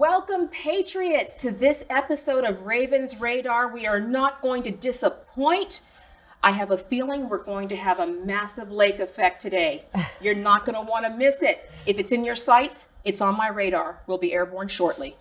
Welcome, Patriots, to this episode of Ravens Radar. We are not going to disappoint. I have a feeling we're going to have a massive lake effect today. You're not going to want to miss it. If it's in your sights, it's on my radar. We'll be airborne shortly.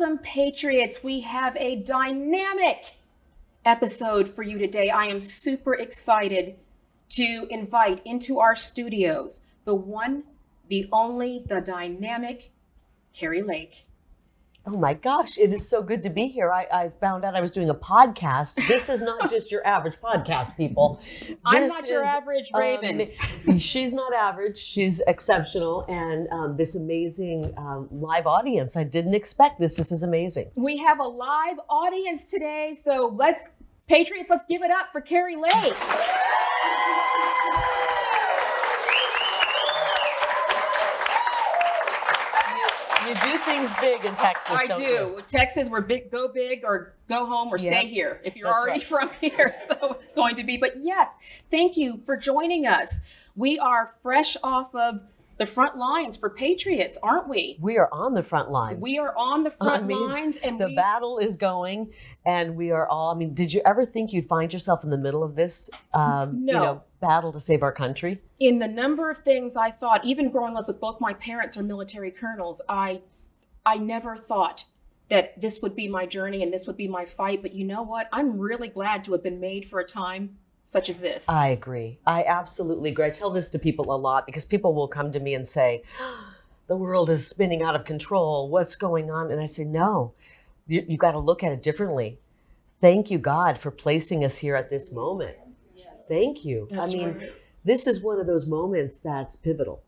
Welcome, Patriots. We have a dynamic episode for you today. I am super excited to invite into our studios the one, the only, the dynamic Kari Lake. Oh my gosh, it is so good to be here. I, I found out I was doing a podcast. This is not just your average podcast, people. I'm This not your is, average Raven. um, she's not average. She's exceptional, and um, this amazing um, live audience. I didn't expect this. This is amazing. we have a live audience today, so let's, Patriots, let's give it up for Kari Lake. Things big in Texas. I do. You? Texas, we're big, go big or go home or stay here if you're That's already right. from here. So it's going to be. But yes, thank you for joining us. We are fresh off of the front lines for Patriots, aren't we? We are on the front lines. We are on the front I mean, lines, and The we, battle is going, and we are all. I mean, did you ever think you'd find yourself in the middle of this? Um, You know, battle to save our country. in the number of things I thought, even growing up with both my parents are military colonels, I, I never thought that this would be my journey and this would be my fight. But you know what? I'm really glad to have been made for a time such as this. I agree. I absolutely agree. I tell this to people a lot because people will come to me and say, the world is spinning out of control. What's going on? And I say, no, you, you got to look at it differently. Thank you, God, for placing us here at this moment. Thank you. That's I mean, right. this is one of those moments that's pivotal,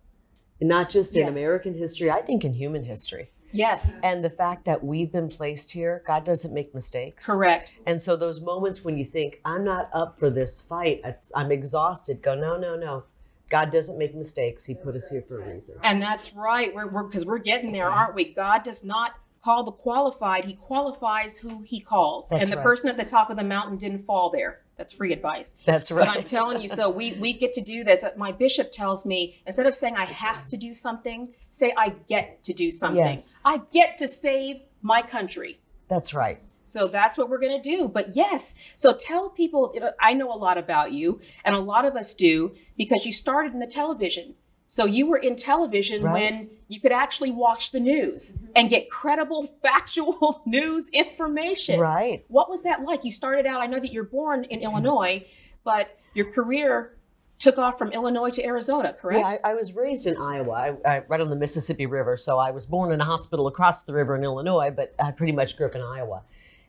and not just in Yes. American history, I think in human history. Yes, And the fact that we've been placed here, God doesn't make mistakes. correct. And so those moments when you think, I'm not up for this fight, it's, I'm exhausted, go, no, no, no. God doesn't make mistakes. He put us here for a reason. And that's right. We're because we're, getting there, aren't we? God does not call the qualified; He qualifies who He calls. That's and the right. person at the top of the mountain didn't fall there. That's free advice. That's But I'm telling you, so we we get to do this. My bishop tells me instead of saying I have to do something, say I get to do something. Yes. I get to save my country. That's right. So that's what we're going to do. But yes, so tell people, I know a lot about you, and a lot of us do because you started in the television. So you were in television Right. when you could actually watch the news mm-hmm. and get credible, factual news information. Right. What was that like? You started out, I know that you're born in Illinois, but your career took off from Illinois to Arizona, correct? Yeah, I, I was raised in Iowa, I, I, right on the Mississippi River. So I was born in a hospital across the river in Illinois, but I pretty much grew up in Iowa.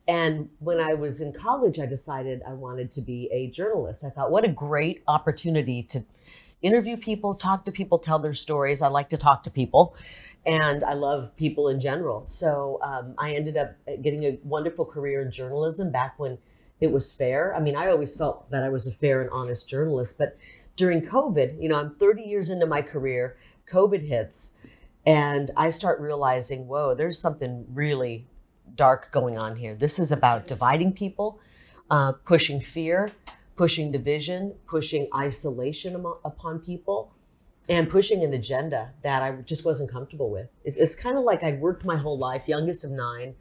And when I was in college, I decided I wanted to be a journalist. I thought, what a great opportunity to interview people, talk to people, tell their stories. I like to talk to people, and I love people in general. So um, I ended up getting a wonderful career in journalism back when it was fair. I mean, I always felt that I was a fair and honest journalist, but during COVID, you know, I'm 30 years into my career, COVID hits, and I start realizing, whoa, there's something really dark going on here. This is about dividing people, uh, pushing fear, pushing division, pushing isolation amo- upon people, and pushing an agenda that I just wasn't comfortable with. It's, it's kind of like I'd worked my whole life, youngest of nine,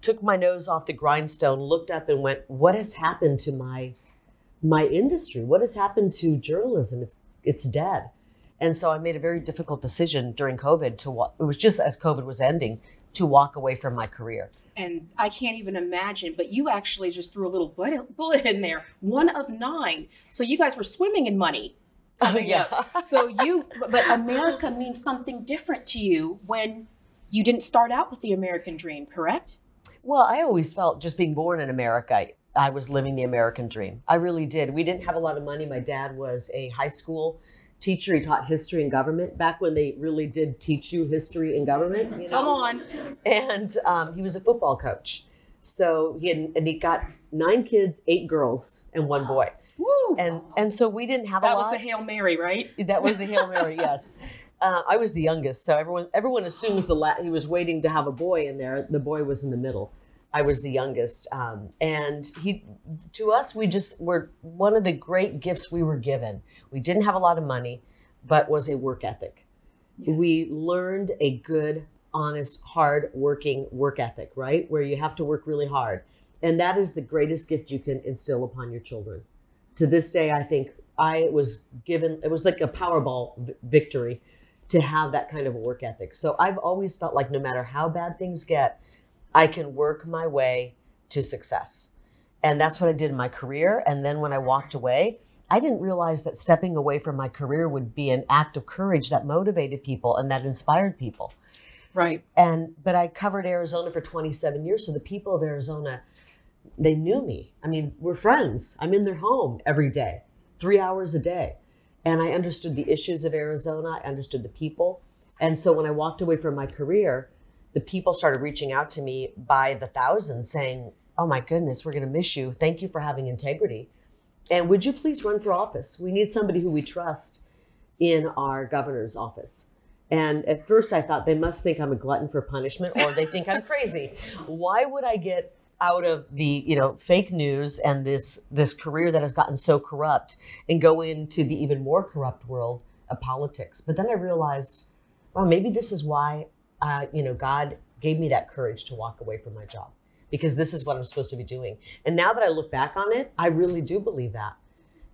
took my nose off the grindstone, looked up, and went, "What has happened to my my industry? What has happened to journalism? It's it's dead." And so I made a very difficult decision during COVID to walk. It was just as COVID was ending to walk away from my career. And I can't even imagine. But you actually just threw a little bullet, bullet in there. One of nine. So you guys were swimming in money. Oh, coming up. So you, but America means something different to you when you didn't start out with the American dream, correct? Well, I always felt just being born in America, I was living the American dream. I really did. We didn't have a lot of money. My dad was a high school teacher. He taught history and government back when they really did teach you history and government. you know? Come on. and um, he was a football coach. So he had, and he got nine kids, eight girls, and one boy. Woo! And and so we didn't have a that was the Hail Mary, right? That was the Hail Mary, yes. Uh, I was the youngest, so everyone everyone assumes the la- he was waiting to have a boy in there. The boy was in the middle. I was the youngest, um, and he to us we just were one of the great gifts we were given. We didn't have a lot of money, but was a work ethic. We learned a good, honest, hard working work ethic, right? Where you have to work really hard, and that is the greatest gift you can instill upon your children to this day, I think I was given, it was like a Powerball v- victory to have that kind of a work ethic. So I've always felt like no matter how bad things get, I can work my way to success. And that's what I did in my career. And then when I walked away, I didn't realize that stepping away from my career would be an act of courage that motivated people and that inspired people Right. and but I covered Arizona for 27 years, so the people of Arizona, they knew me. I mean, we're friends. I'm in their home every day, three hours a day, and I understood the issues of Arizona. I understood the people, and so when I walked away from my career, the people started reaching out to me by the thousands, saying, "Oh my goodness, we're going to miss you. Thank you for having integrity, and would you please run for office? We need somebody who we trust in our governor's office." And at first I thought they must think I'm a glutton for punishment or they think I'm crazy. Why would I get out of the, you know, fake news and this this career that has gotten so corrupt and go into the even more corrupt world of politics? But then I realized, well, maybe this is why uh, you know, God gave me that courage to walk away from my job because this is what I'm supposed to be doing. And now that I look back on it, I really do believe that.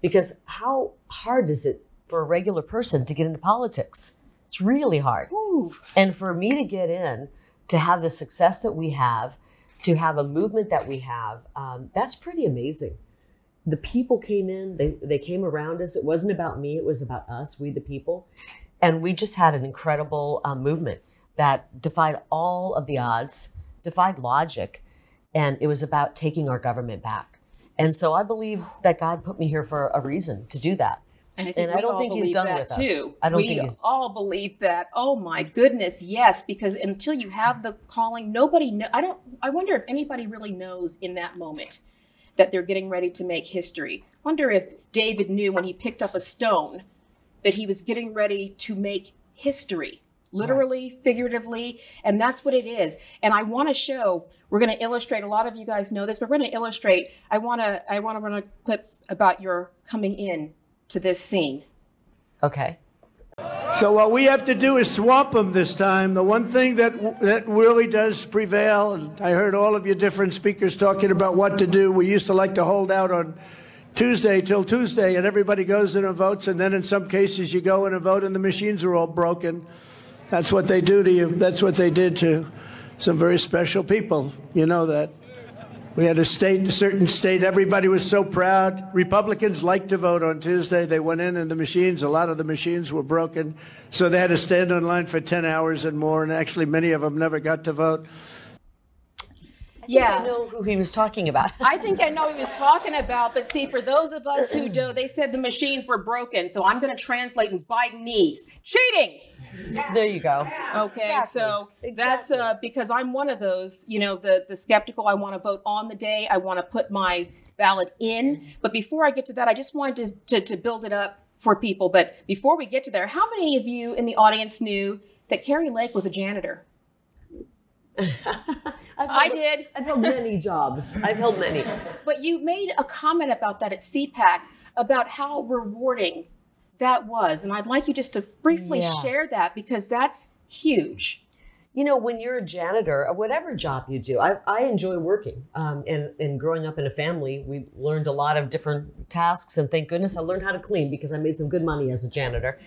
Because how hard is it for a regular person to get into politics? It's really hard. Woo. And for me to get in, to have the success that we have, to have a movement that we have, um, that's pretty amazing. The people came in, they, they came around us. It wasn't about me, it was about us, we the people. And we just had an incredible um, movement that defied all of the odds, defied logic, and it was about taking our government back. And so I believe that God put me here for a reason to do that. And I, think And I don't think he's done that with us. too. I don't we think he's- all believe that. Oh my goodness, yes. Because until you have the calling, nobody. Know, I don't. I wonder if anybody really knows in that moment that they're getting ready to make history. Wonder if David knew when he picked up a stone that he was getting ready to make history, literally, figuratively, and that's what it is. And I want to show. We're going to illustrate. A lot of you guys know this, but we're going to illustrate. I want to. I want to run a clip about your coming in to this scene. Okay. So what we have to do is swamp them this time. The one thing that that really does prevail, and I heard all of your different speakers talking about what to do. We used to like to hold out on Tuesday till Tuesday, and everybody goes in and votes, and then in some cases you go in and vote, and the machines are all broken. That's what they do to you. That's what they did to some very special people. You know that. We had a state, a certain state, everybody was so proud. Republicans liked to vote on Tuesday. They went in and the machines, a lot of the machines were broken. So they had to stand on line for 10 hours and more. And actually, many of them never got to vote. Yeah. I know who he was talking about. I think I know what he was talking about, but see, for those of us who do, they said the machines were broken, so I'm going to translate in Bidenese. Cheating. there you go. Okay, Exactly. so that's uh, because I'm one of those, you know, the the skeptical. I want to vote on the day. I want to put my ballot in. But before I get to that, I just wanted to, to to build it up for people. But before we get to there, how many of you in the audience knew that Kari Lake was a janitor? I've I did. I've held many jobs. I've held many. But you made a comment about that at CPAC about how rewarding that was. And I'd like you just to briefly Yeah. share that because that's huge. You know, when you're a janitor, or whatever job you do, I, I enjoy working. Um, and, and growing up in a family, we learned a lot of different tasks. And thank goodness I learned how to clean because I made some good money as a janitor.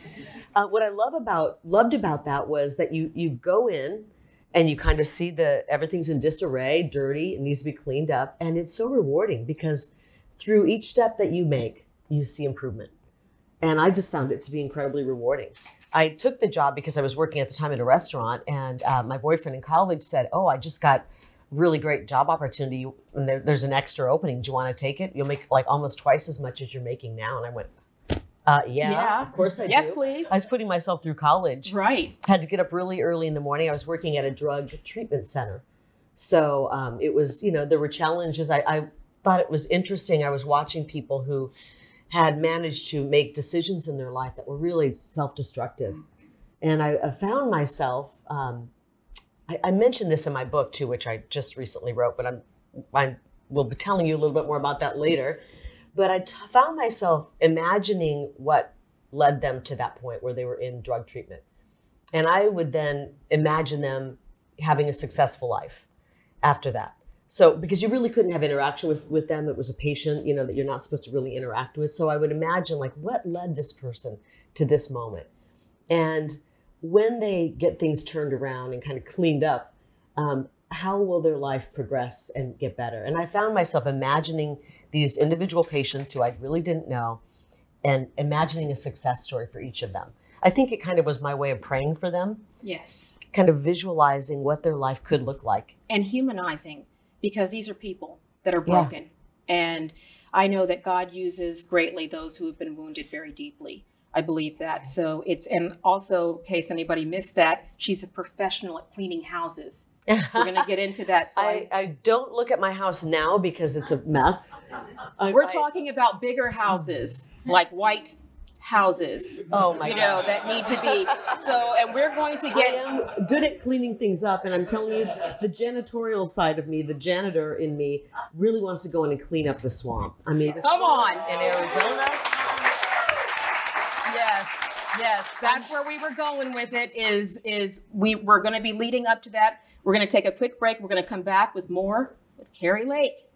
Uh, what I love about loved about that was that you you go in and you kind of see the everything's in disarray, dirty, it needs to be cleaned up, and it's so rewarding because through each step that you make, you see improvement. And I just found it to be incredibly rewarding. I took the job because I was working at the time at a restaurant, and uh, my boyfriend in college said, "Oh, I just got really great job opportunity, and there, there's an extra opening. Do you want to take it? You'll make like almost twice as much as you're making now." And I went, uh, "Yeah, Yeah. of course I Yes, do." please. I was putting myself through college. Right. Had to get up really early in the morning. I was working at a drug treatment center, so um, it was you know there were challenges. I, I thought it was interesting. I was watching people who had managed to make decisions in their life that were really self-destructive. And I, I found myself. Um, I, I mentioned this in my book too, which I just recently wrote, but I'm I will be telling you a little bit more about that later. But I t- found myself imagining what led them to that point where they were in drug treatment. And I would then imagine them having a successful life after that. So, because you really couldn't have interaction with, with them, it was a patient, you know, that you're not supposed to really interact with. So, I would imagine, like, what led this person to this moment? And when they get things turned around and kind of cleaned up, um, how will their life progress and get better? And I found myself imagining these individual patients who I really didn't know and imagining a success story for each of them. I think it kind of was my way of praying for them, Yes. kind of visualizing what their life could look like. And humanizing because these are people that are Yeah. broken. And I know that God uses greatly those who have been wounded very deeply. I believe that. So it's, and also, in case anybody missed that, she's a professional at cleaning houses. We're going to get into that. So I, I don't look at my house now because it's a mess. We're I- talking about bigger houses, mm-hmm. like white houses, Oh my you know, gosh. that need to be. So, and we're going to get. I am good at cleaning things up, and I'm telling you, the janitorial side of me, the janitor in me, really wants to go in and clean up the swamp. I mean, Come on. in Arizona. Yes, yes, that's where we were going with it. Is is we we're going to be leading up to that. We're going to take a quick break. We're going to come back with more with Kari Lake.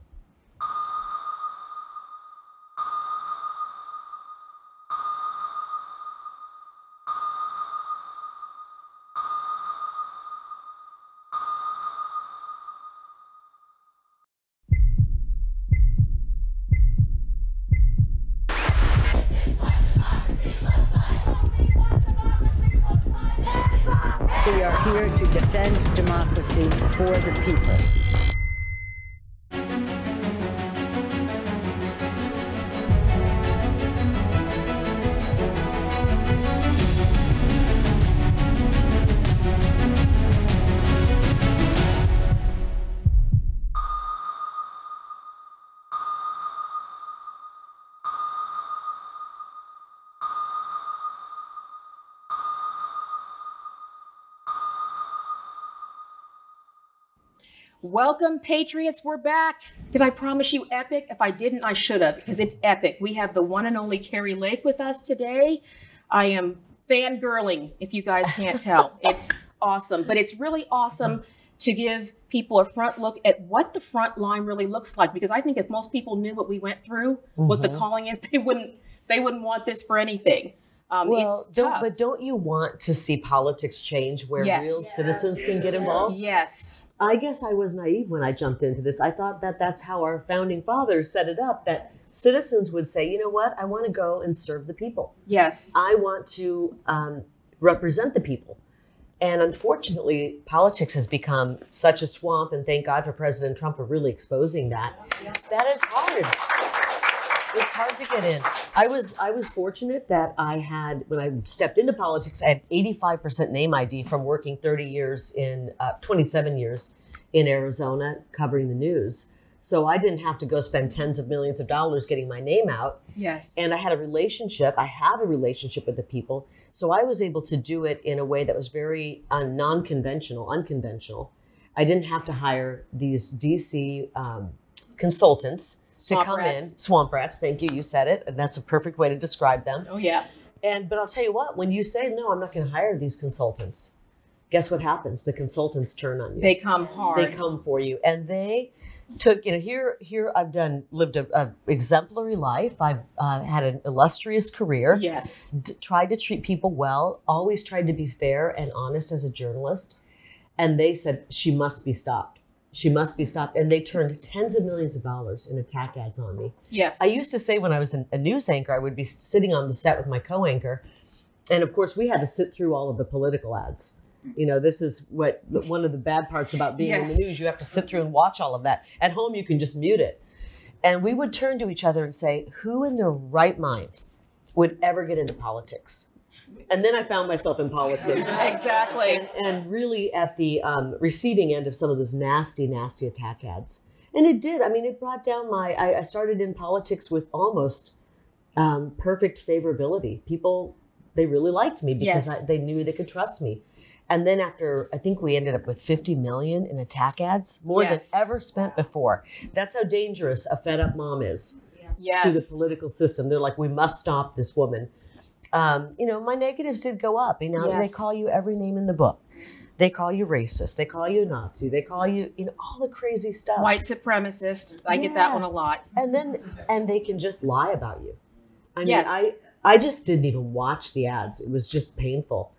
Welcome, Patriots. We're back. Did I promise you epic? If I didn't, I should have, because it's epic. We have the one and only Kari Lake with us today. I am fangirling, if you guys can't tell. it's awesome, but it's really awesome to give people a front look at what the front line really looks like. Because I think if most people knew what we went through, what the mm-hmm. calling is, they wouldn't they wouldn't want this for anything. Um, Well, it's don't, but don't you want to see politics change where Yes. real citizens can get involved? yes, I guess I was naive when I jumped into this. I thought that that's how our founding fathers set it up that citizens would say, you know what, I want to go and serve the people. yes, I want to um, represent the people. And unfortunately, politics has become such a swamp, and thank God for President Trump for really exposing that. That is hard. It's hard to get in. I was I was fortunate that I had when I stepped into politics, I had 85% name ID from working 30 years in uh, 27 years in Arizona covering the news. So I didn't have to go spend tens of millions of dollars getting my name out yes. and I had a relationship. I have a relationship with the people, so I was able to do it in a way that was very uh, non-conventional, unconventional. I didn't have to hire these DC um, consultants Swamp to come rats. in, swamp rats. Thank you, you said it, and that's a perfect way to describe them. oh yeah. And but I'll tell you what, when you say no, I'm not going to hire these consultants. Guess what happens? The consultants turn on you They come hard. they come for you and they took you know here here i've done lived a, a exemplary life i've uh, had an illustrious career Yes. d- tried to treat people well always tried to be fair and honest as a journalist and they said she must be stopped she must be stopped and they turned tens of millions of dollars in attack ads on me Yes. I used to say when I was a news anchor, I would be sitting on the set with my co-anchor, and of course we had to sit through all of the political ads. You know, this is what one of the bad parts about being in the news. You have to sit through and watch all of that. At home, you can just mute it. And we would turn to each other and say, "Who in their right mind would ever get into politics?" And then I found myself in politics exactly. and, and really at the um, receiving end of some of those nasty, nasty attack ads. And it did. I mean, it brought down my. I, I started in politics with almost um, perfect favorability. People they really liked me because Yes. I, they knew they could trust me. And then after, I think we ended up with 50 million in attack ads, more Yes. than ever spent before. That's how dangerous a fed up mom is Yes. to the political system. They're like, we must stop this woman. Um, you know, my negatives did go up. You know, they call you every name in the book. They call you racist. They call you Nazi. They call you, you know, all the crazy stuff. White supremacist. I get that one a lot. And then, and they can just lie about you. I mean, Yes. I, I just didn't even watch the ads. It was just painful.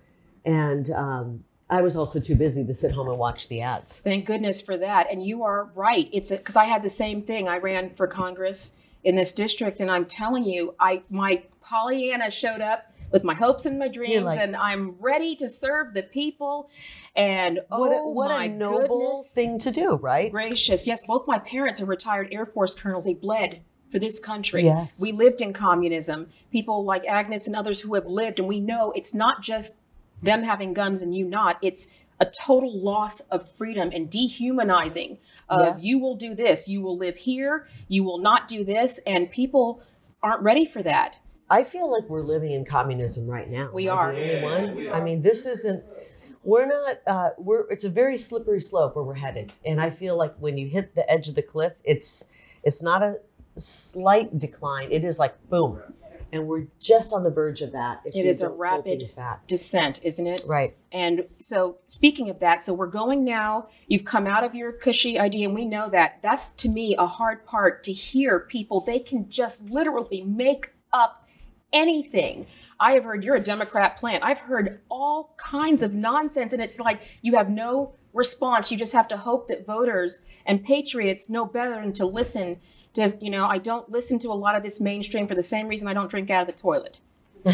And um, I was also too busy to sit home and watch the ads. Thank goodness for that. And you are right. It's because I had the same thing. I ran for Congress in this district, and I'm telling you, I my Pollyanna showed up with my hopes and my dreams, like- and I'm ready to serve the people. And What, oh a, what my a noble goodness thing to do, right? gracious, yes, both my parents are retired Air Force colonels. They bled for this country. Yes. We lived in communism. People like Agnes and others who have lived, and we know it's not just them having guns and you not. It's a total loss of freedom and dehumanizing of Yeah. you will do this, you will live here, you will not do this, and people aren't ready for that. I feel like we're living in communism right now. We Am I are. the only one? I mean, this isn't. We're not. Uh, we're. It's a very slippery slope where we're headed, and I feel like when you hit the edge of the cliff, it's it's not a slight decline. It is like boom, and we're just on the verge of that. If It a rapid descent, isn't it? Right. And so, speaking of that, so we're going now. You've come out of your cushy idea, and we know that. That's to me a hard part to hear people. They can just literally make up anything. I have heard you're a Democrat plant. I've heard all kinds of nonsense, and it's like you have no response. You just have to hope that voters and patriots know better than to listen you know, I don't listen to a lot of this mainstream for the same reason I don't drink out of the toilet.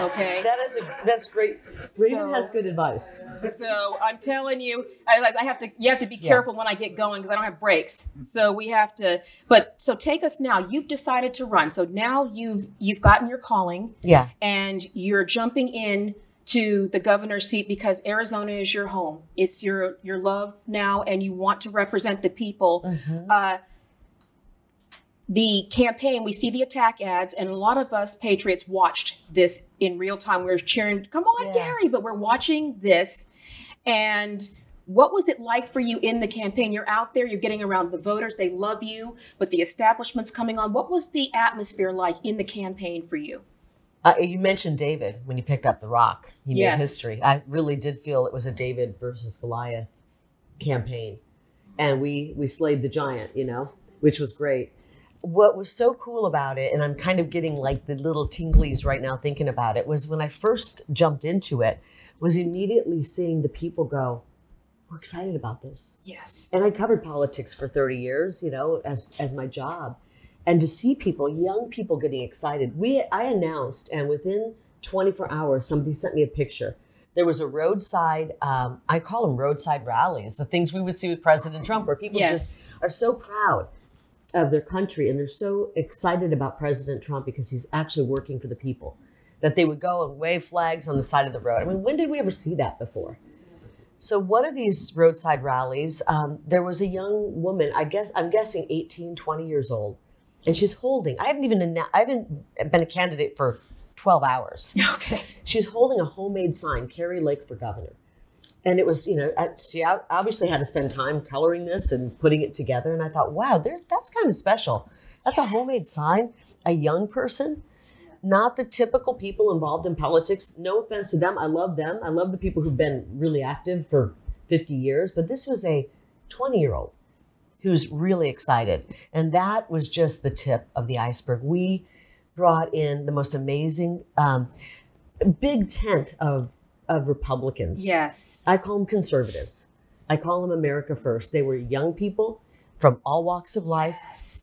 Okay. That is a. That's great. Raven So- has good advice. So I'm telling you, I like I have to you have to be Yeah. careful when I get going because I don't have brakes. So we have to but so take us now. You've decided to run. So now you've you've gotten your calling Yeah. and you're jumping in to the governor's seat because Arizona is your home. It's your your love now and you want to represent the people. Mm-hmm. Uh, the campaign, we see the attack ads, and a lot of us patriots watched this in real time. We are cheering, come on, Yeah. Gary, but we're watching this. And what was it like for you in the campaign? You're out there, you're getting around the voters, they love you, but the establishment's coming on. What was the atmosphere like in the campaign for you? Uh, you mentioned David when you picked up the rock. He Yes. made history. I really did feel it was a David versus Goliath campaign, and we we slayed the giant. You know, which was great. What was so cool about it, and I'm kind of getting like the little tinglies right now thinking about it, was when I first jumped into it, was immediately seeing the people go, "We're excited about this." Yes. and I covered politics for 30 years, you know, as as my job. And to see people, young people getting excited. We I announced and within 24 hours somebody sent me a picture. There was a roadside um, I call them roadside rallies, the things we would see with President Trump where people Yes. just are so proud of their country and they're so excited about President Trump because he's actually working for the people that they would go and wave flags on the side of the road. I mean, when did we ever see that before? So one of these roadside rallies, um, there was a young woman, I guess I'm guessing 18, 20 years old, and she's holding. I haven't even I haven't been a candidate for 12 hours. Okay. She's holding a homemade sign, Kari Lake for governor. And it was, you know, she obviously had to spend time coloring this and putting it together. And I thought, wow, that's kind of special. That's a homemade sign, a young person, not the typical people involved in politics. No offense to them. I love them. I love the people who've been really active for 50 years. But this was a 20 year old who's really excited. And that was just the tip of the iceberg. We brought in the most amazing um, big tent of, of Republicans. Yes. I call them conservatives. I call them America First. They were young people from all walks of life,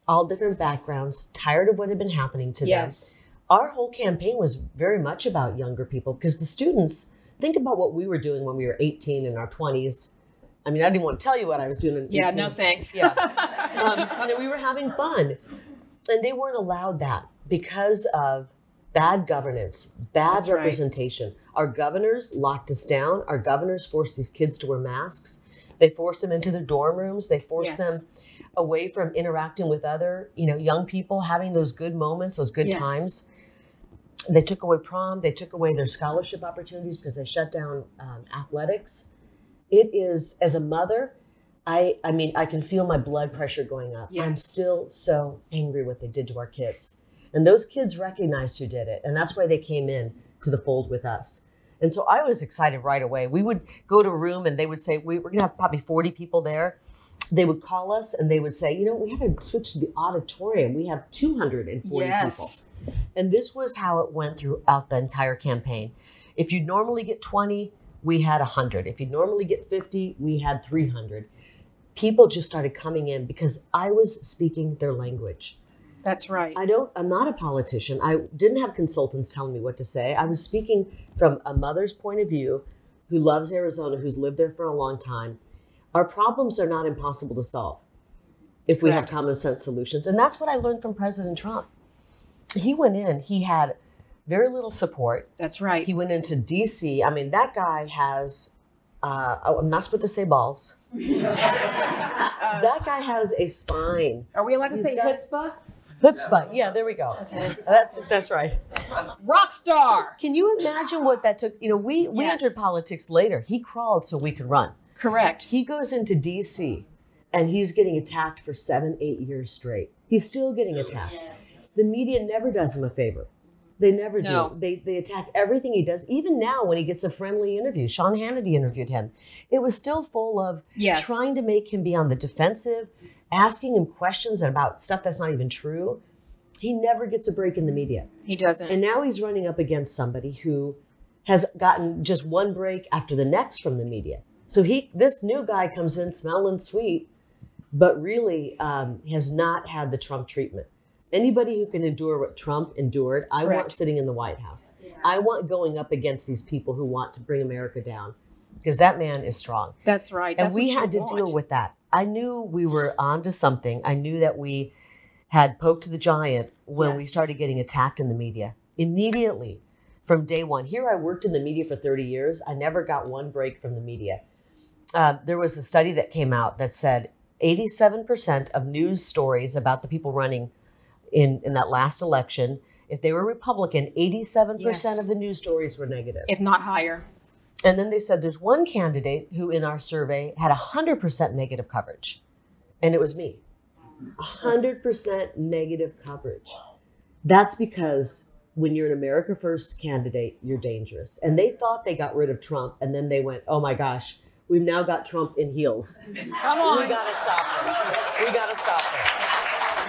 all different backgrounds, tired of what had been happening to them. Yes. Our whole campaign was very much about younger people because the students think about what we were doing when we were 18 in our 20s. I mean, I didn't want to tell you what I was doing in Yeah, 18. no thanks. Yeah. um, we were having fun. And they weren't allowed that because of bad governance, bad That's right. representation. Our governors locked us down. Our governors forced these kids to wear masks. They forced them into their dorm rooms. They forced Yes. them away from interacting with other, you know, young people, having those good moments, those good Yes. times. They took away prom. They took away their scholarship opportunities because they shut down um, athletics. It is, as a mother, I, I mean, I can feel my blood pressure going up. I'm still so angry what they did to our kids. And those kids recognized who did it. And that's why they came in to the fold with us. And so I was excited right away. We would go to a room and they would say, we, We're going to have probably 40 people there. They would call us and they would say, You know, we have to switch to the auditorium. We have 240 Yes. people. And this was how it went throughout the entire campaign. If you normally get 20, we had 100. If you normally get 50, we had 300. People just started coming in because I was speaking their language. That's right. I don't I'm not a politician. I didn't have consultants telling me what to say. I was speaking from a mother's point of view who loves Arizona, who's lived there for a long time. Our problems are not impossible to solve if we have common sense solutions. And that's what I learned from President Trump. He went in, he had very little support. That's right. He went into DC. I mean, that guy has uh, oh, I'm not supposed to say balls. that guy has a spine. Are we allowed to He's say got- chutzpah? Chutzpah. Yeah, there we go. That's that's right. Rock star. Can you imagine what that took? You know, we we Yes. entered politics later. He crawled so we could run. Correct. He goes into D.C. and he's getting attacked for seven, eight years straight. He's still getting attacked. The media never does him a favor. They never No. do. They they attack everything he does. Even now, when he gets a friendly interview, Sean Hannity interviewed him. It was still full of Yes. trying to make him be on the defensive, asking him questions about stuff that's not even true. He never gets a break in the media. He doesn't. And now he's running up against somebody who has gotten just one break after the next from the media. So he, this new guy comes in smelling sweet, but really um, has not had the Trump treatment. Anybody who can endure what Trump endured, I want sitting in the White House. I want going up against these people who want to bring America down, because that man is strong That's right. and That's we had to want. deal with that. I knew we were onto something. I knew that we had poked the giant when we started getting attacked in the media immediately from day one. Here, I worked in the media for 30 years. I never got one break from the media. Uh, there was a study that came out that said 87% of news stories about the people running in, in that last election, if they were Republican, 87% Yes. of the news stories were negative. if not higher. And then they said there's one candidate who, in our survey, had 100% negative coverage, and it was me. 100% negative coverage. That's because when you're an America First candidate, you're dangerous. And they thought they got rid of Trump, and then they went, oh my gosh, we've now got Trump in heels. Come on. We gotta stop him. We gotta stop him.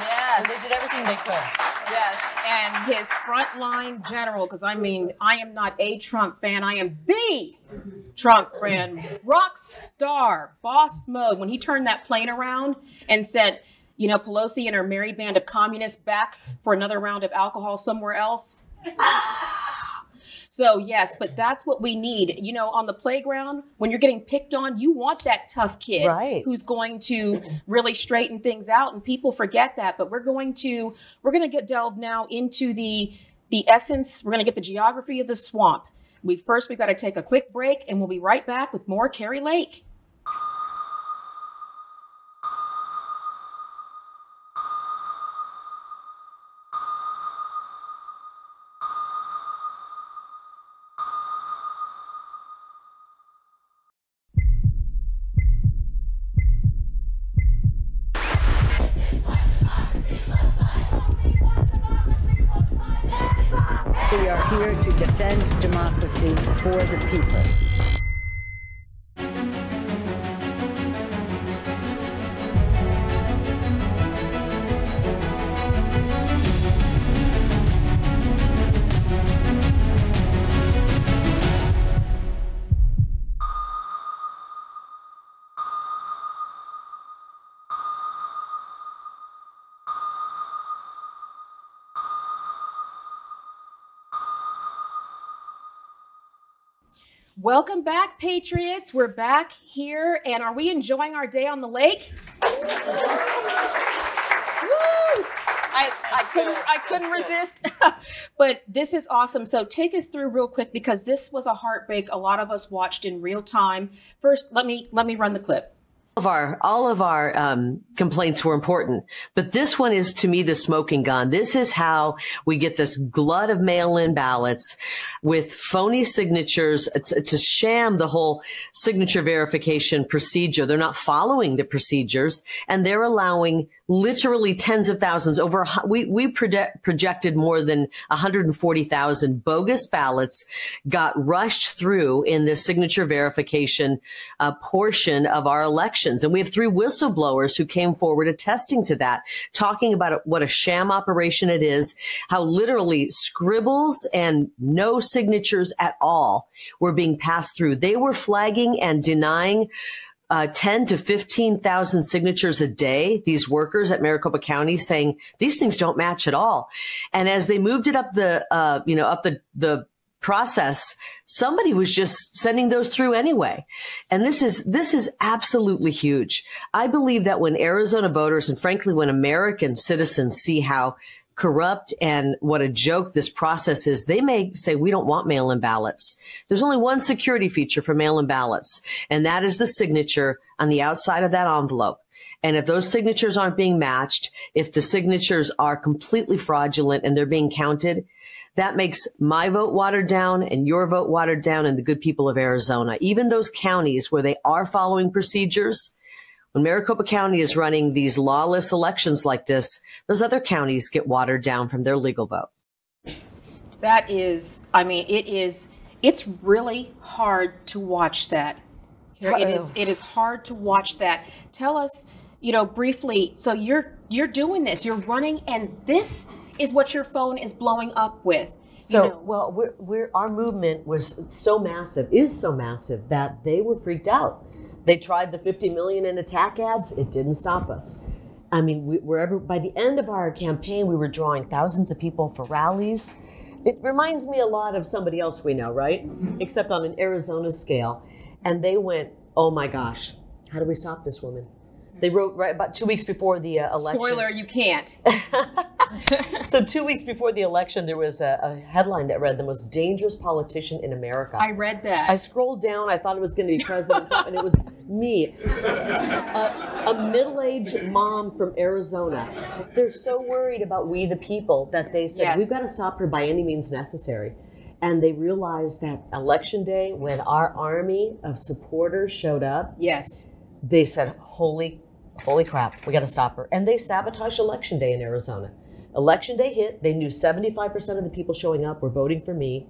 yes. And they did everything they could. Yes, and his frontline general, because I mean, I am not a Trump fan, I am the Trump fan. Rock star, boss mode. When he turned that plane around and said, you know, Pelosi and her merry band of communists back for another round of alcohol somewhere else. So, yes, but that's what we need. You know, on the playground, when you're getting picked on, you want that tough kid Right. who's going to really straighten things out. And people forget that. But we're going to we're going to get delved now into the the essence. We're going to get the geography of the swamp. We first we've got to take a quick break, and we'll be right back with more Kari Lake. Welcome back, Patriots. We're back here, and are we enjoying our day on the lake? I, I couldn't I couldn't resist. but this is awesome. So take us through real quick because this was a heartbreak a lot of us watched in real time. First, let me let me run the clip. of our all of our um, complaints were important, but this one is to me the smoking gun. This is how we get this glut of mail-in ballots with phony signatures. It's, it's a sham. The whole signature verification procedure. They're not following the procedures, and they're allowing literally tens of thousands over we we project, projected more than 140,000 bogus ballots got rushed through in the signature verification uh, portion of our elections and we have three whistleblowers who came forward attesting to that talking about what a sham operation it is how literally scribbles and no signatures at all were being passed through they were flagging and denying uh, 10 to 15,000 signatures a day, these workers at Maricopa County saying these things don't match at all. And as they moved it up the, uh, you know, up the, the process, somebody was just sending those through anyway. And this is, this is absolutely huge. I believe that when Arizona voters and frankly, when American citizens see how corrupt and what a joke this process is, they may say, we don't want mail in ballots. There's only one security feature for mail in ballots, and that is the signature on the outside of that envelope. And if those signatures aren't being matched, if the signatures are completely fraudulent and they're being counted, that makes my vote watered down and your vote watered down and the good people of Arizona. Even those counties where they are following procedures, when Maricopa County is running these lawless elections like this, those other counties get watered down from their legal vote. That is, I mean, it is, it's really hard to watch that. It is, it is hard to watch that. Tell us, you know, briefly. So you're you're doing this. You're running, and this is what your phone is blowing up with. So, you know. well, we're, we're, our movement was so massive, is so massive that they were freaked out. They tried the 50 million in attack ads. It didn't stop us. I mean, we, wherever by the end of our campaign, we were drawing thousands of people for rallies. It reminds me a lot of somebody else we know, right? Mm-hmm. Except on an Arizona scale. And they went, "Oh my gosh, how do we stop this woman?" They wrote right about two weeks before the uh, election. Spoiler: You can't. so two weeks before the election, there was a, a, headline that read "The most dangerous politician in America." I read that. I scrolled down. I thought it was going to be President Trump, and it was me, a, a middle-aged mom from Arizona. They're so worried about we the people that they said Yes. we've got to stop her by any means necessary. And they realized that election day, when our army of supporters showed up, yes. they said, "Holy, holy crap, we got to stop her!" And they sabotaged election day in Arizona. Election day hit. They knew 75% of the people showing up were voting for me,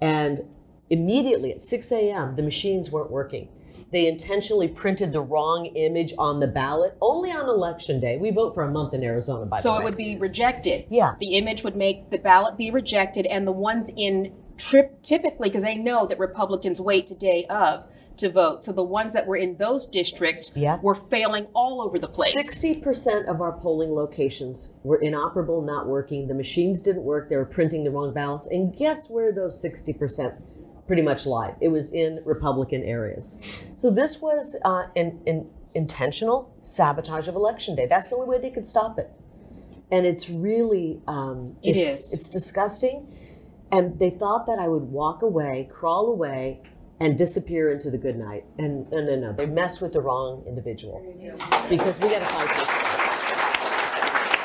and immediately at 6 a.m., the machines weren't working. They intentionally printed the wrong image on the ballot only on election day. We vote for a month in Arizona, by the way. So it would be rejected. Yeah. The image would make the ballot be rejected, and the ones in trip typically because they know that Republicans wait to day of to vote. So the ones that were in those districts Yeah. were failing all over the place. 60% of our polling locations were inoperable, not working. The machines didn't work. They were printing the wrong ballots. And guess where those 60% pretty much lied? It was in Republican areas. So this was uh, an, an intentional sabotage of election day. That's the only way they could stop it. And it's really, um, It it's, is. it's disgusting. And they thought that I would walk away, crawl away, and disappear into the good night. And no, no, no. They mess with the wrong individual because we got to fight this.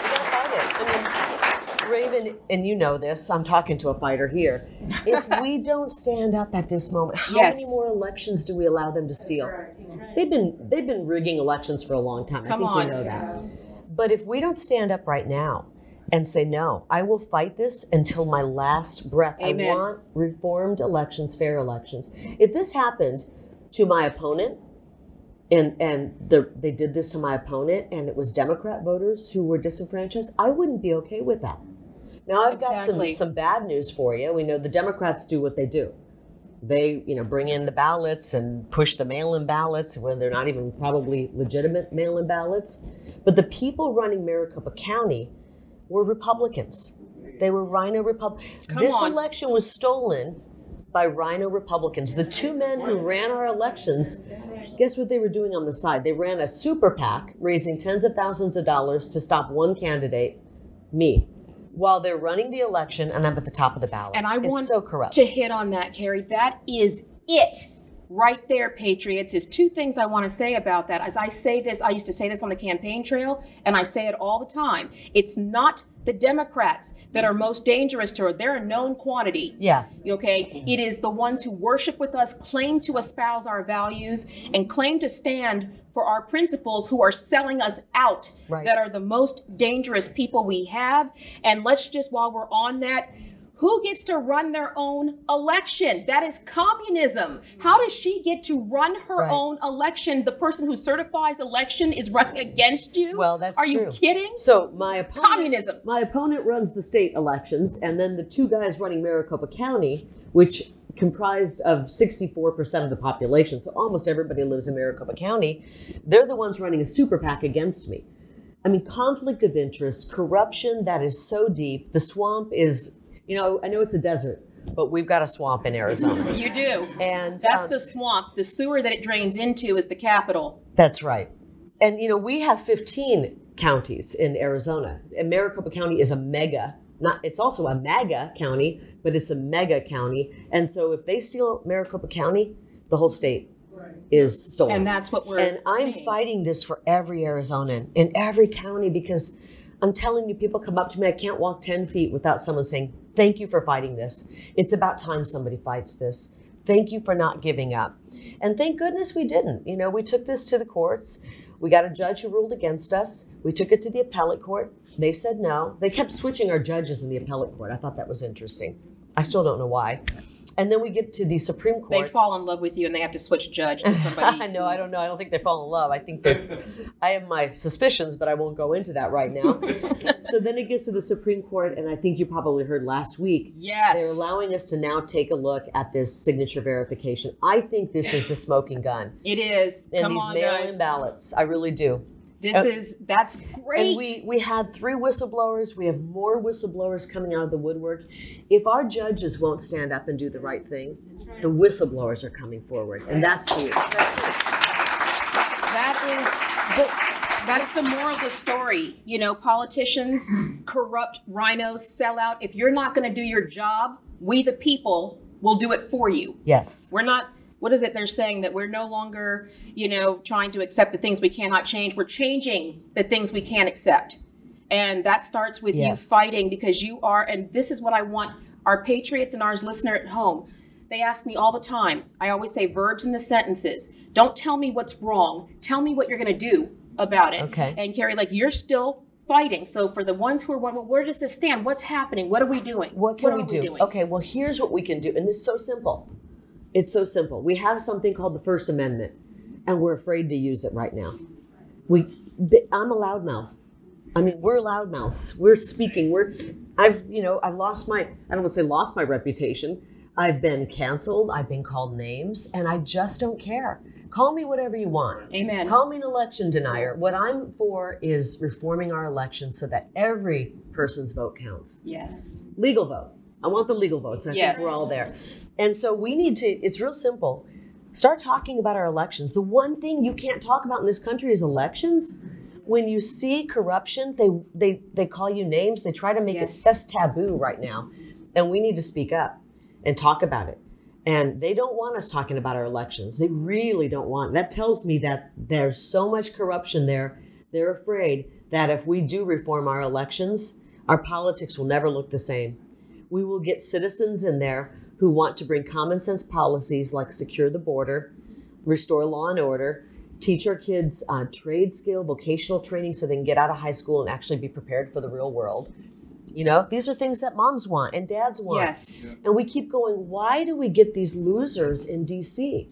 We got to fight it. I mean, Raven, and you know this. I'm talking to a fighter here. If we don't stand up at this moment, how Yes. many more elections do we allow them to steal? They've been they've been rigging elections for a long time. Come I think on. we know that. But if we don't stand up right now and say no, I will fight this until my last breath. Amen. I want reformed elections, fair elections. If this happened to my opponent, and and the, they did this to my opponent, and it was Democrat voters who were disenfranchised, I wouldn't be okay with that. Now I've Exactly. got some some bad news for you. We know the Democrats do what they do. They, you know, bring in the ballots and push the mail-in ballots when they're not even probably legitimate mail-in ballots. But the people running Maricopa County were Republicans. They were RINO Republicans. This on. election was stolen by RINO Republicans. The two men who ran our elections, guess what they were doing on the side? They ran a super PAC, raising tens of thousands of dollars to stop one candidate, me, while they're running the election, and I'm at the top of the ballot. And I it's want so corrupt. to hit on that, Kari. That is it. Right there, Patriots, is two things I want to say about that. As I say this, I used to say this on the campaign trail, and I say it all the time. It's not the Democrats that are most dangerous to her. They're a known quantity. Yeah. Okay. It is the ones who worship with us, claim to espouse our values, and claim to stand for our principles who are selling us out Right. that are the most dangerous people we have. And let's just, while we're on that, who gets to run their own election? That is communism. How does she get to run her Right. own election? The person who certifies election is running against you? Well, that's Are you kidding? So my opponent, Communism. My opponent runs the state elections, and then the two guys running Maricopa County, which comprised of 64% of the population, so almost everybody lives in Maricopa County, they're the ones running a super PAC against me. I mean, conflict of interest, corruption that is so deep. The swamp is, you know, I know it's a desert, but we've got a swamp in Arizona. You do. And That's um, the swamp. The sewer that it drains into is the capital. That's right. And you know, we have 15 counties in Arizona. And Maricopa County is a mega, not it's also a mega county, but it's a mega county. And so if they steal Maricopa County, the whole state is stolen. And that's what we're And I'm seeing. fighting this for every Arizonan in every county because I'm telling you, people come up to me, I can't walk 10 feet without someone saying, Thank you for fighting this. It's about time somebody fights this. Thank you for not giving up. And thank goodness we didn't. You know, we took this to the courts. We got a judge who ruled against us. We took it to the appellate court. They said no. They kept switching our judges in the appellate court. I thought that was interesting. I still don't know why. And then we get to the Supreme Court. They fall in love with you and they have to switch judge to somebody. I know. I don't know. I don't think they fall in love. I think that I have my suspicions, but I won't go into that right now. so then it gets to the Supreme Court, and I think you probably heard last week. Yes. They're allowing us to now take a look at this signature verification. I think this is the smoking gun It is. in Come these on, mail-in guys. ballots. I really do. This Uh, is that's great. And we we had three whistleblowers. We have more whistleblowers coming out of the woodwork. If our judges won't stand up and do the right thing, the whistleblowers are coming forward, and that's huge. that is the that's the moral of the story. You know, politicians, corrupt RINOs, sell out. If you're not going to do your job, we the people will do it for you. Yes. We're not. What is it they're saying that we're no longer, you know, trying to accept the things we cannot change. We're changing the things we can't accept. And that starts with Yes. you fighting because you are, and this is what I want our patriots and ours listener at home. They ask me all the time. I always say verbs in the sentences. Don't tell me what's wrong. Tell me what you're going to do about it. Okay. And Kari, like you're still fighting. So for the ones who are, well, where does this stand? What's happening? What are we doing? What can are we do? doing? Okay, well, here's what we can do. And it's so simple. It's so simple. We have something called the First Amendment, and we're afraid to use it right now. We, I'm a loudmouth. I mean, we're loudmouths. We're speaking. We're, I've, you know, I've lost my, I don't want to say lost my reputation. I've been canceled. I've been called names, and I just don't care. Call me whatever you want. Amen. Call me an election denier. What I'm for is reforming our elections so that every person's vote counts yes. legal vote. I want the legal votes. I Yes. think we're all there. And so we need to, it's real simple. Start talking about our elections. The one thing you can't talk about in this country is elections. When you see corruption, they they they call you names. They try to make Yes. it that's taboo right now. And we need to speak up and talk about it. And they don't want us talking about our elections. They really don't want. That tells me that there's so much corruption there. They're afraid that if we do reform our elections, our politics will never look the same. We will get citizens in there who want to bring common sense policies like secure the border, restore law and order, teach our kids uh, trade skill, vocational training so they can get out of high school and actually be prepared for the real world. You know, these are things that moms want and dads want. Yes. And we keep going, why do we get these losers in DC?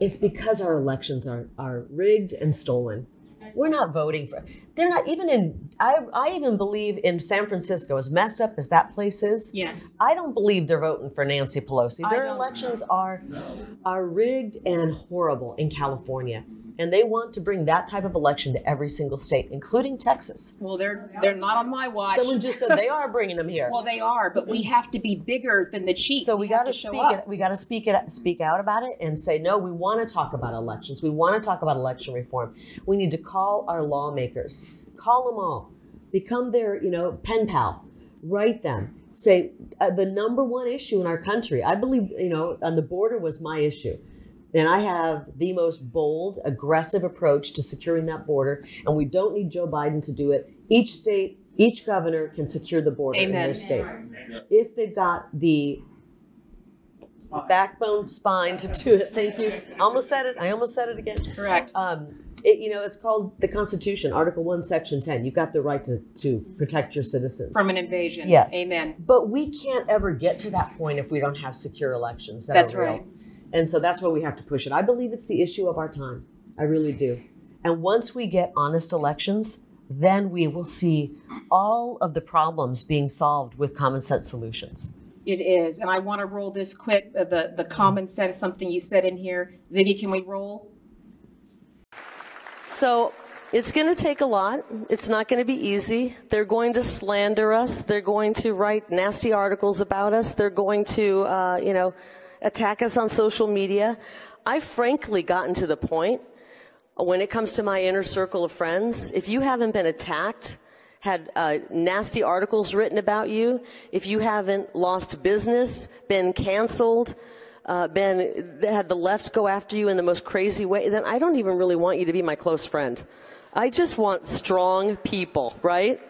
It's because our elections are, are rigged and stolen. We're not voting for they're not even in I, I even believe in San Francisco, as messed up as that place is. Yes. I don't believe they're voting for Nancy Pelosi. Their elections are are rigged and horrible in California. And they want to bring that type of election to every single state, including Texas. Well, they're they're not on my watch. Someone just said they are bringing them here. well, they are, but we have to be bigger than the chief. So we, have got to speak it. We got to speak it. Speak out about it and say no. We want to talk about elections. We want to talk about election reform. We need to call our lawmakers. Call them all. Become their you know pen pal. Write them. Say uh, the number one issue in our country. I believe you know on the border was my issue. And I have the most bold, aggressive approach to securing that border. And we don't need Joe Biden to do it. Each state, each governor can secure the border in their state. If they've got the backbone spine to do it, thank you. Almost said it. I almost said it again. Correct. Um, it, you know, it's called the Constitution, Article 1, Section 10. You've got the right to, to protect your citizens. From an invasion. Yes. Amen. But we can't ever get to that point if we don't have secure elections. That That's right. And so that's why we have to push it. I believe it's the issue of our time. I really do. And once we get honest elections, then we will see all of the problems being solved with common sense solutions. It is. And I want to roll this quick uh, the, the common sense, something you said in here. Ziggy, can we roll? So it's going to take a lot. It's not going to be easy. They're going to slander us. They're going to write nasty articles about us. They're going to, uh, you know, attack us on social media. I've frankly gotten to the point when it comes to my inner circle of friends, if you haven't been attacked, had uh, nasty articles written about you, if you haven't lost business, been canceled, uh, been had the left go after you in the most crazy way, then I don't even really want you to be my close friend. I just want strong people, right?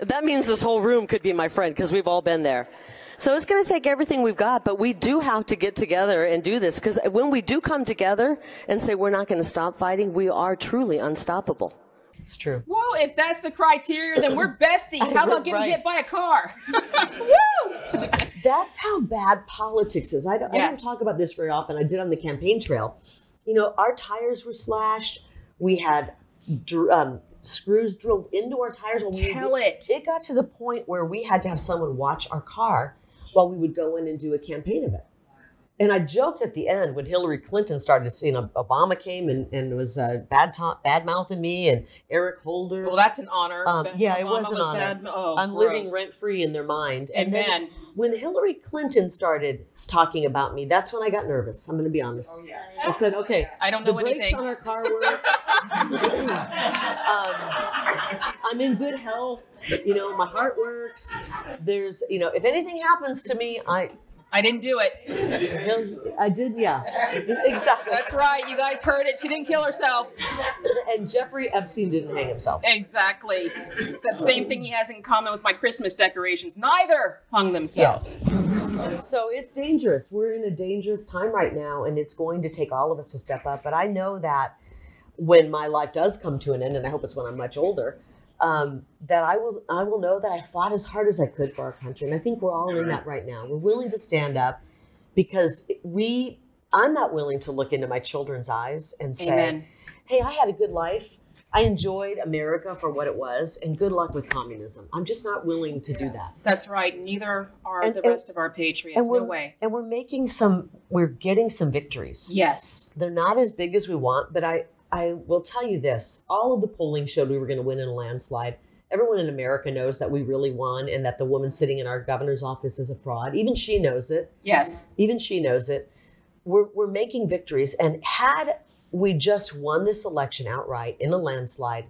That means this whole room could be my friend because we've all been there. So it's going to take everything we've got, but we do have to get together and do this because when we do come together and say we're not going to stop fighting, we are truly unstoppable. It's true. Whoa, if that's the criteria, then we're besties. How about getting Right. hit by a car? Woo! That's how bad politics is. I don't, I don't talk about this very often. I did on the campaign trail. You know, our tires were slashed. We had dr- um, screws drilled into our tires. While we Tell it. It got to the point where we had to have someone watch our car while we would go in and do a campaign event. And I joked at the end when Hillary Clinton started seeing Obama came and, and was uh, bad talk, bad mouthing me and Eric Holder. Well, that's an honor. Um, yeah, it was an honor. bad- oh, I'm gross. living rent free in their mind. And then. When Hillary Clinton started talking about me, that's when I got nervous. I'm going to be honest. I said, okay, I don't know the know brakes on our car work. um, I'm in good health. You know, my heart works. There's, you know, if anything happens to me, I, I didn't do it. I did, yeah, exactly. That's right. You guys heard it. She didn't kill herself. And Jeffrey Epstein didn't hang himself. Exactly. It's that same thing he has in common with my Christmas decorations. Neither hung themselves. Yes. So it's dangerous. We're in a dangerous time right now, and it's going to take all of us to step up. But I know that when my life does come to an end, and I hope it's when I'm much older, um, that I will I will know that I fought as hard as I could for our country, and I think we're all in that right now. We're willing to stand up because we. I'm not willing to look into my children's eyes and say, Amen. "Hey, I had a good life." I enjoyed America for what it was, and good luck with communism. I'm just not willing to do that. That's right. Neither are And- the and- rest of our patriots. And No way. and we're making some, we're getting some victories. Yes. They're not as big as we want, but I, I will tell you this all of the polling showed we were going to win in a landslide. Everyone in America knows that we really won and that the woman sitting in our governor's office is a fraud. Even she knows it. Yes. Even she knows it. We're, we're making victories. And had we just won this election outright in a landslide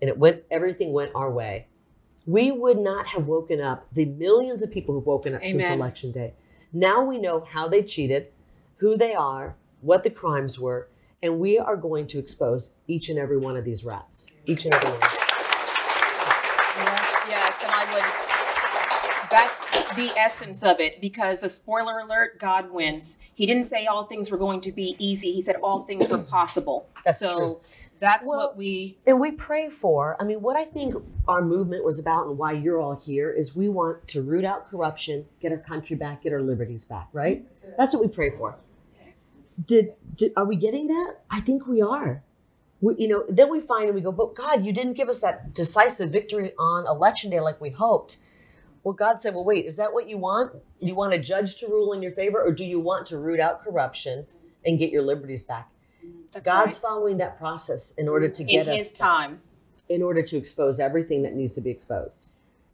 and it went, everything went our way, we would not have woken up the millions of people who've woken up since election day. Now we know how they cheated, who they are, what the crimes were, and we are going to expose each and every one of these rats. Each and every one. Yes, yes, and I would. That's the essence of it because the spoiler alert God wins. He didn't say all things were going to be easy, he said all things were possible. That's so true. that's Well- what we. And we pray for, I mean, what I think our movement was about and why you're all here is we want to root out corruption, get our country back, get our liberties back, right? That's what we pray for. Did, did are we getting that? I think we are. We, you know, then we find and we go, but God, you didn't give us that decisive victory on election day like we hoped. Well, God said, well, wait, is that what you want? You want a judge to rule in your favor, or do you want to root out corruption and get your liberties back? That's God's right. following that process in order to in get His us time. in order to expose everything that needs to be exposed.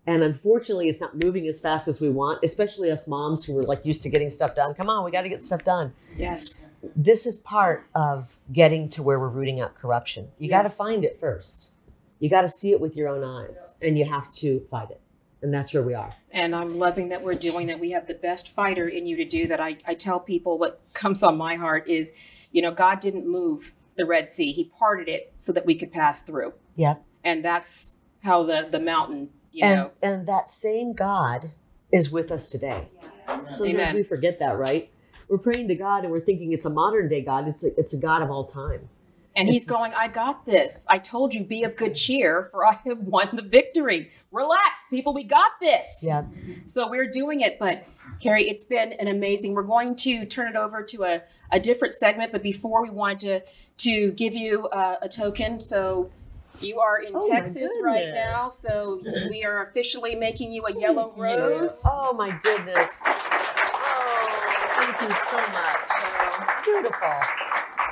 And unfortunately, it's not moving as fast as we want, especially us moms who are like used to getting stuff done. Come on, we got to get stuff done. Yes. This is part of getting to where we're rooting out corruption. You got to find it first. You got to see it with your own eyes, and you have to fight it. And that's where we are. And I'm loving that we're doing that. We have the best fighter in you to do that. I, I tell people what comes on my heart is, you know, God didn't move the Red Sea, He parted it so that we could pass through. Yep. And that's how the, the mountain, you and, know. and that same God is with us today. Sometimes Amen. we forget that, right? We're praying to God and we're thinking it's a modern day God. It's a, it's a God of all time. And It's he's going, I got this. I told you, be of good cheer, for I have won the victory. Relax, people, we got this. Yeah. So we're doing it. But Kari, it's been an amazing. We're going to turn it over to a, a different segment. But before we want to to give you uh, a token. So you are in Oh, Texas right now. So we are officially making you a yellow rose. Oh my goodness. Thank you so much. Beautiful.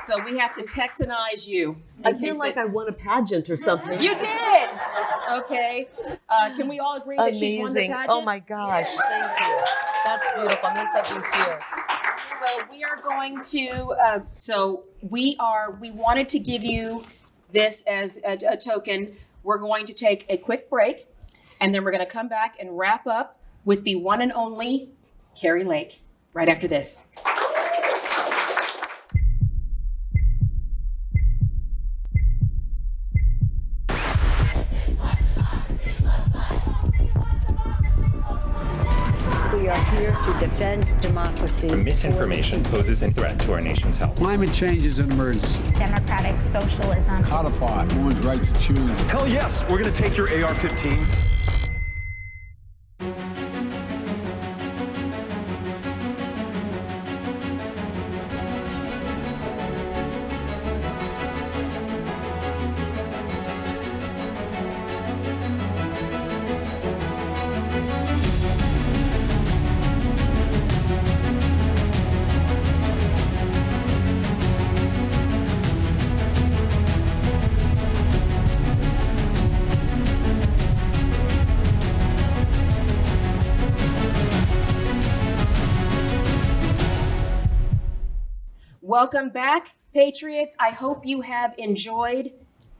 So we have to Texanize you. I in feel case like it- I won a pageant or something. You did. Okay. Uh, can we all agree that she's won the Amazing. pageant? Oh my gosh. Thank you. That's beautiful. I'm going to set these here. So we are going to. Uh, so we are. We wanted to give you this as a, a token. We're going to take a quick break, and then we're going to come back and wrap up with the one and only Kari Lake right after this. We are here to defend democracy. Misinformation poses a threat to our nation's health. Climate change is an emergency. democratic socialism. Codify one's right to choose. Hell yes, we're going to take your AR 15. Welcome back, Patriots. I hope you have enjoyed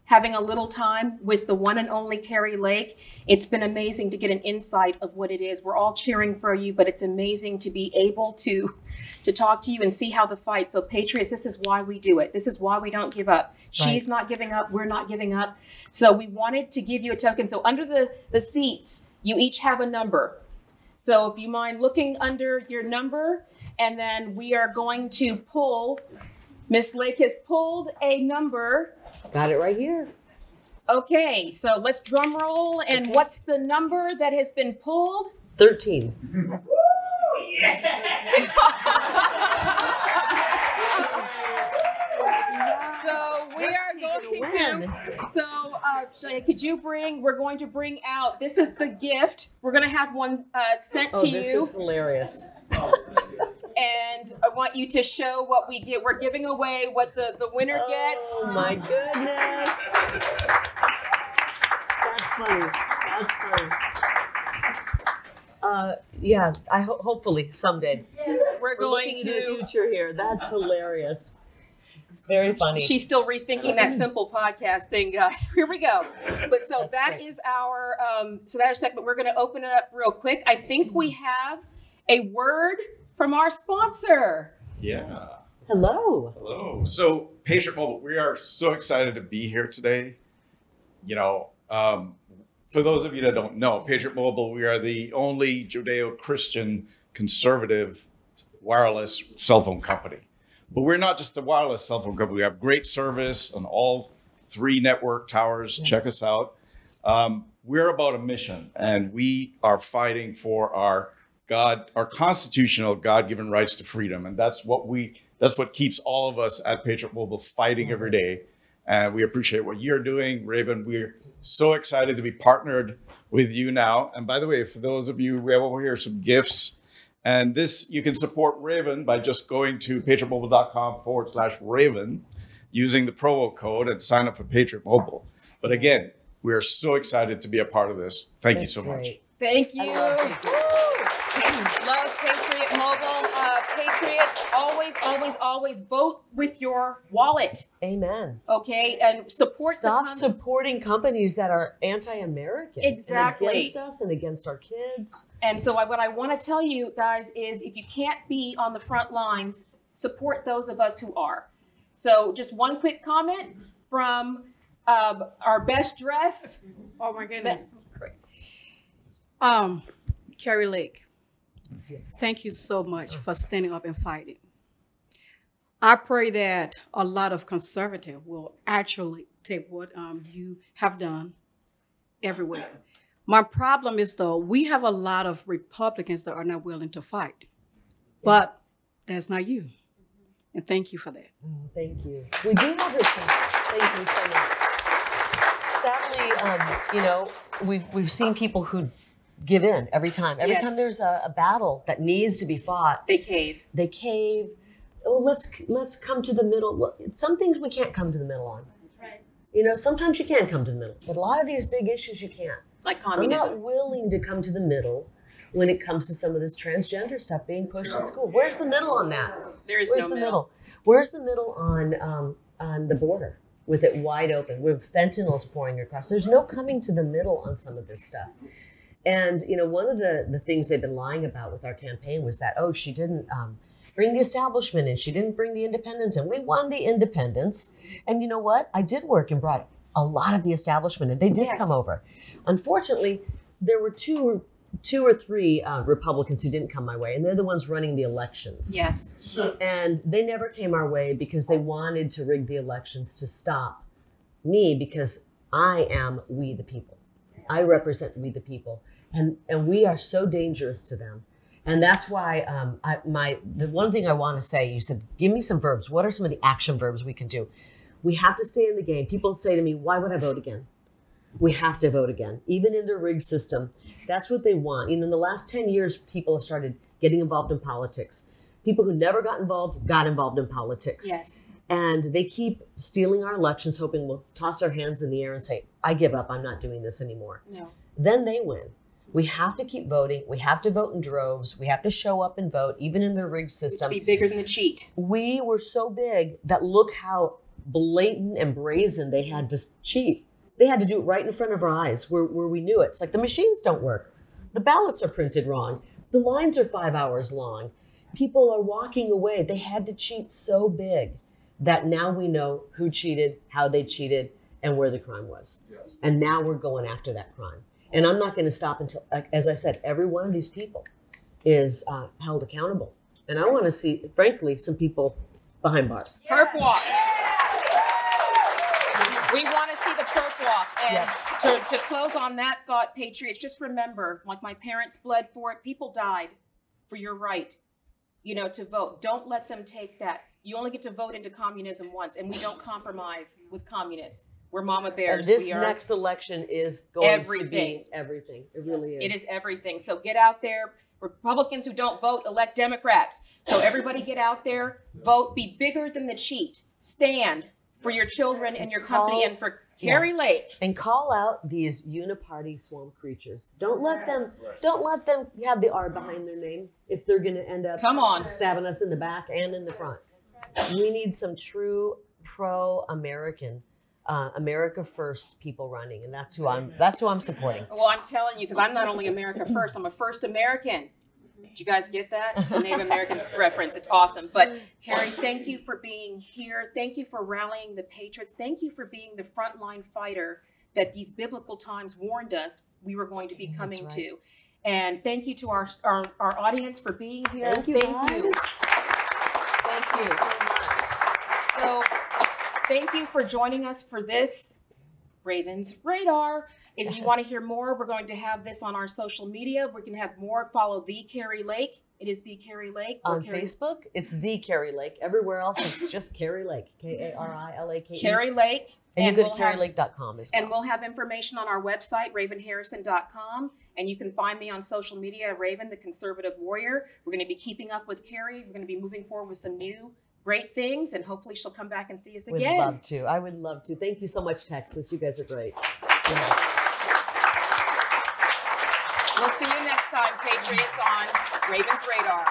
having a little time with the one and only Kari Lake. It's been amazing to get an insight of what it is. We're all cheering for you, but it's amazing to be able to to talk to you and see how the fight. So Patriots, this is why we do it. This is why we don't give up. She's not giving up, we're not giving up. So we wanted to give you a token. So under the the seats, you each have a number. So if you mind looking under your number, and then we are going to pull. Miss Lake has pulled a number. Got it right here. Okay, so let's drum roll. And what's the number that has been pulled? 13. Woo! So we are going to. So, uh, Shaya, could you bring? We're going to bring out. This is the gift. We're going to have one uh, sent Oh, to you. this is hilarious. and I want you to show what we get. We're giving away what the, the winner gets. Oh my goodness. That's funny. That's funny. Uh, yeah, I ho- hopefully someday. We're We're going looking to the to. future here. That's hilarious. Very funny. She's still rethinking that simple podcast thing, guys. Here we go. But so That's that great. is our um so that's our segment. We're gonna open it up real quick. I think we have a word from our sponsor. Yeah. Hello. Hello. So, Patriot Mobile, we are so excited to be here today. You know, um, for those of you that don't know, Patriot Mobile, we are the only Judeo Christian conservative wireless cell phone company. But we're not just a wireless cell phone company. We have great service on all three network towers. Check us out. Um, we're about a mission, and we are fighting for our God, our constitutional God-given rights to freedom, and that's what we. That's what keeps all of us at Patriot Mobile fighting every day. And we appreciate what you're doing, Raven. We're so excited to be partnered with you now. And by the way, for those of you, we have over here some gifts. And this, you can support Raven by just going to patriotmobile.com forward slash Raven using the promo code and sign up for Patriot Mobile. But again, we are so excited to be a part of this. Thank you so much. Great. Thank you. I love Patriot. Woo! love Patriot Mobile. Uh, Patriots, Patriots, always, always, always vote with your wallet, Amen. okay? And support Stop the com- supporting companies that are anti-American. and Exactly. against us and against our kids. And so, I, what I want to tell you guys is if you can't be on the front lines, support those of us who are. So, just one quick comment from um, our best dressed. Oh my goodness. Um, Kari Lake, thank you so much for standing up and fighting. I pray that a lot of conservative will actually take what um, you have done everywhere. My problem is though, we have a lot of Republicans that are not willing to fight, but that's not you. And thank you for that. Oh, thank you. We do have her. Thank you so much. Sadly, um, you know, we've we've seen people who give in every time. Every Yes. time there's a, a battle that needs to be fought, They cave. they cave. Oh, let's let's come to the middle. Well, some things we can't come to the middle on. Right. You know, sometimes you can come to the middle, but a lot of these big issues you can't. Like I'm communism. not willing to come to the middle when it comes to some of this transgender stuff being pushed at school. Where's the middle on that? There is Where's no the middle. middle? Where's the middle on um, on the border with it wide open, with fentanyl's pouring across? There's no coming to the middle on some of this stuff. And you know, one of the the things they've been lying about with our campaign was that oh, she didn't um, bring the establishment in, she didn't bring the independents in. We won the independents, and you know what? I did work and brought a lot of the establishment, and they did Yes. come over. Unfortunately, there were two two or three uh, Republicans who didn't come my way, and they're the ones running the elections. Yes. And they never came our way because they wanted to rig the elections to stop me because I am we the people. I represent we the people. And, and we are so dangerous to them. And that's why um, I, my the one thing I want to say, you said, give me some verbs. What are some of the action verbs we can do? We have to stay in the game. People say to me, why would I vote again? We have to vote again, even in the rigged system. That's what they want. You know, in the last 10 years, people have started getting involved in politics. People who never got involved got involved in politics. Yes. And they keep stealing our elections, hoping we'll toss our hands in the air and say, I give up, I'm not doing this anymore. No. Then they win. We have to keep voting. We have to vote in droves. We have to show up and vote, even in the rigged system. Be bigger than the cheat. We were so big that look how blatant and brazen they had to cheat. They had to do it right in front of our eyes where, where we knew it. It's like the machines don't work. The ballots are printed wrong. The lines are five hours long. People are walking away. They had to cheat so big that now we know who cheated, how they cheated, and where the crime was. And now we're going after that crime. And I'm not going to stop until, as I said, every one of these people is uh, held accountable. And I want to see, frankly, some people behind bars. Perp walk. We want to see the perp walk. And Yeah. to, to close on that thought, Patriots, just remember, like my parents bled for it, people died for your right, you know, to vote. Don't let them take that. You only get to vote into communism once, and we don't compromise with communists. We're mama And bears. this we are, next election is going to be everything. It really is. It is everything. So get out there. Republicans who don't vote elect Democrats. So everybody get out there, vote, be bigger than the cheat. Stand for your children and your company and for Kari Lake. and call out these uniparty swamp creatures. Don't let them. Don't let them have the R behind their name if they're going to end up Come on. stabbing us in the back and in the front. We need some true pro-American, uh, America first people running, and that's who I'm. That's who I'm supporting. Well, I'm telling you, because I'm not only America first, I'm a first American. Did you guys get that? It's a Native American reference. It's awesome. But Kari, thank you for being here. Thank you for rallying the patriots. Thank you for being the frontline fighter that these biblical times warned us we were going to be coming right. to. And thank you to our, our our audience for being here. Thank you, Thank you. Thank you. Thank you for joining us for this Raven's Radar. If you want to hear more, we're going to have this on our social media. We can have more. Follow the Kari Lake. It is the Kari Lake. On Kari, Facebook, it's the Kari Lake. Everywhere else, it's just Kari Lake. K A R I L A K E. Kari Lake. And you go we'll to karilake.com as well. And we'll have information on our website, ravenharrison.com. And you can find me on social media, Raven, the conservative warrior. We're going to be keeping up with Kari. We're going to be moving forward with some new great things. And hopefully she'll come back and see us again. I would love to. I would love to. Thank you so much, Texas. You guys are great. Yeah. We'll see you next time, Patriots, on Raven's Radar.